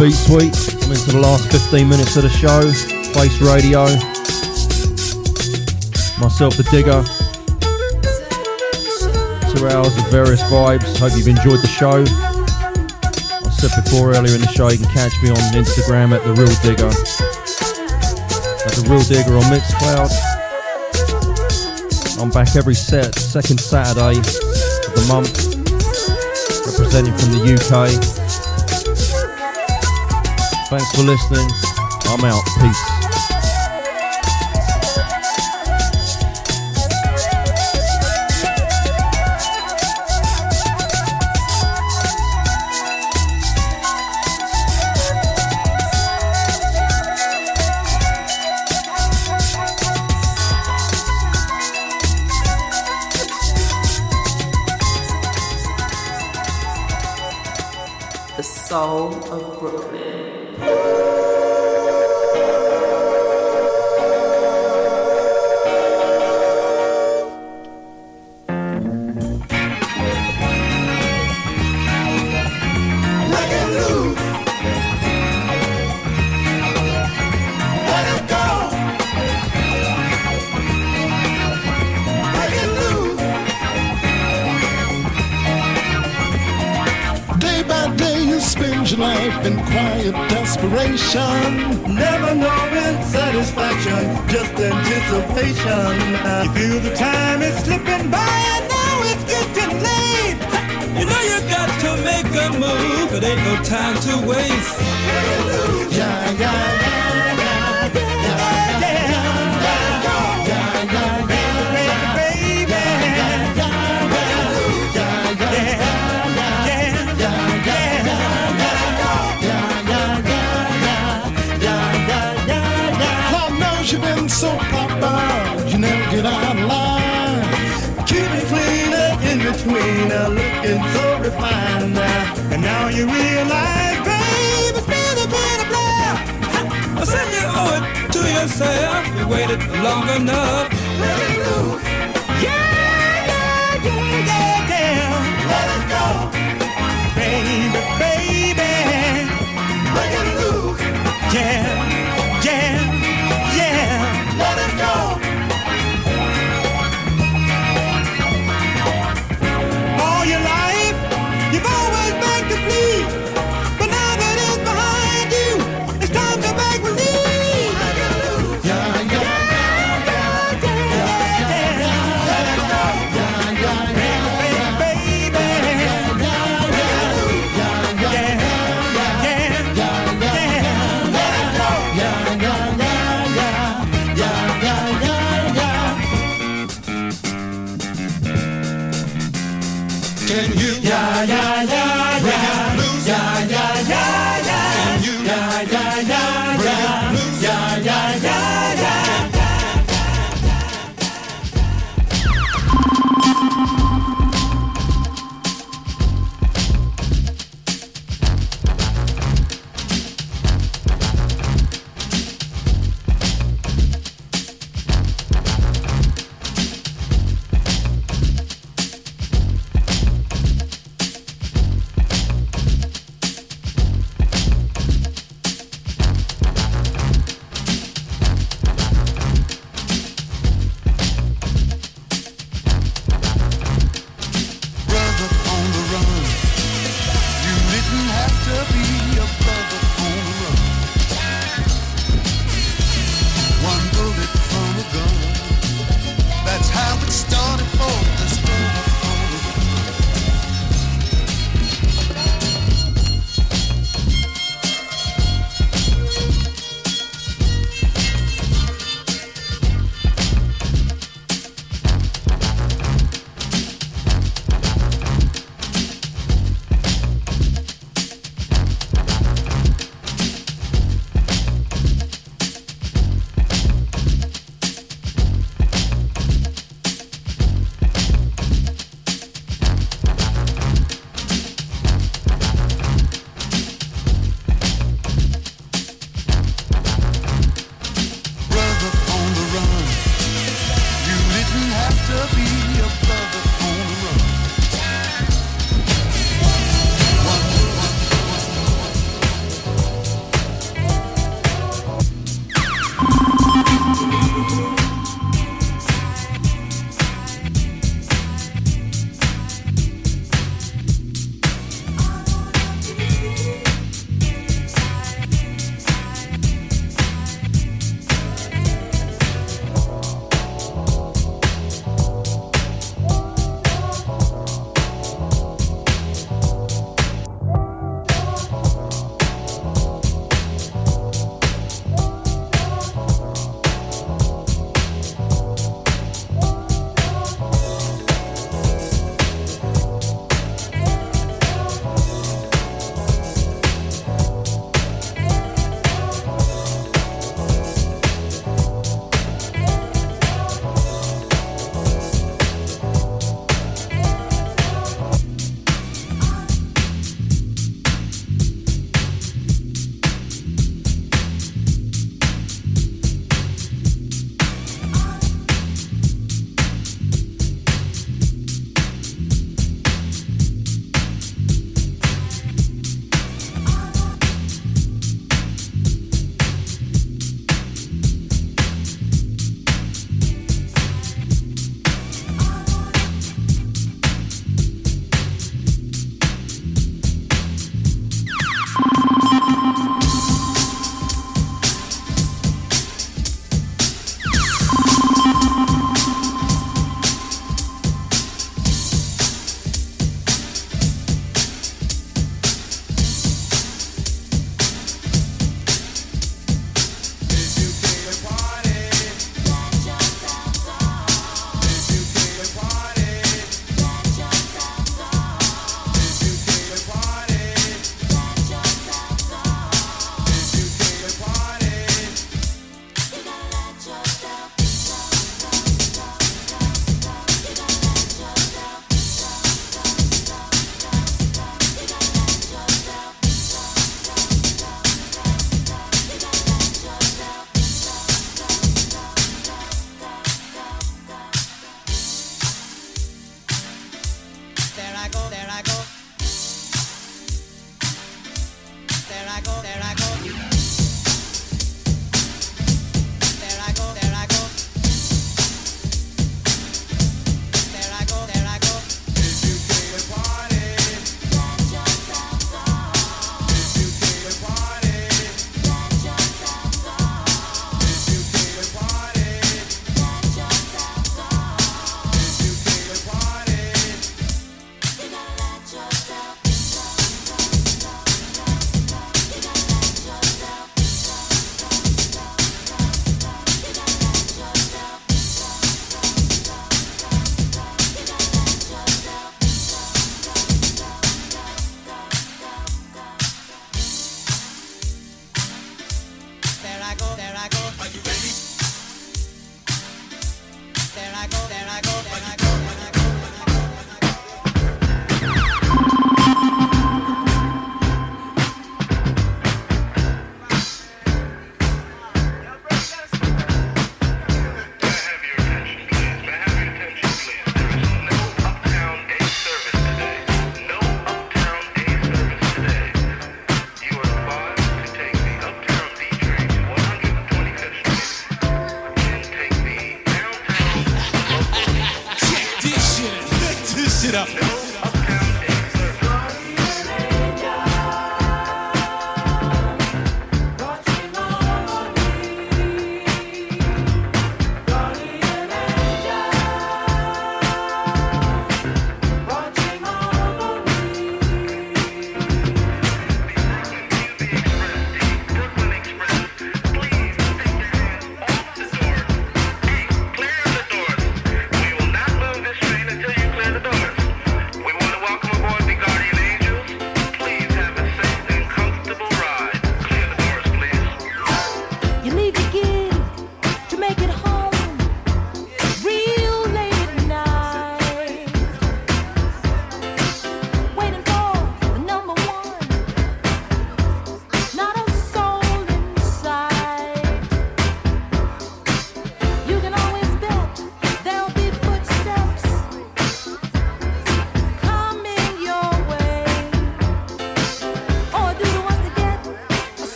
Speaker 11: Beatsuite. Coming to
Speaker 21: into the last 15 minutes of the show. Face Radio. Myself, the Digga. Two hours of various vibes. Hope you've enjoyed the show. I said before earlier in the show, you can catch me on Instagram at The Real Digga. At The Real Digga on Mixcloud. I'm back every set, second Saturday of the month, representing from the UK. Thanks for listening. I'm out. Peace.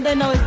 Speaker 15: They know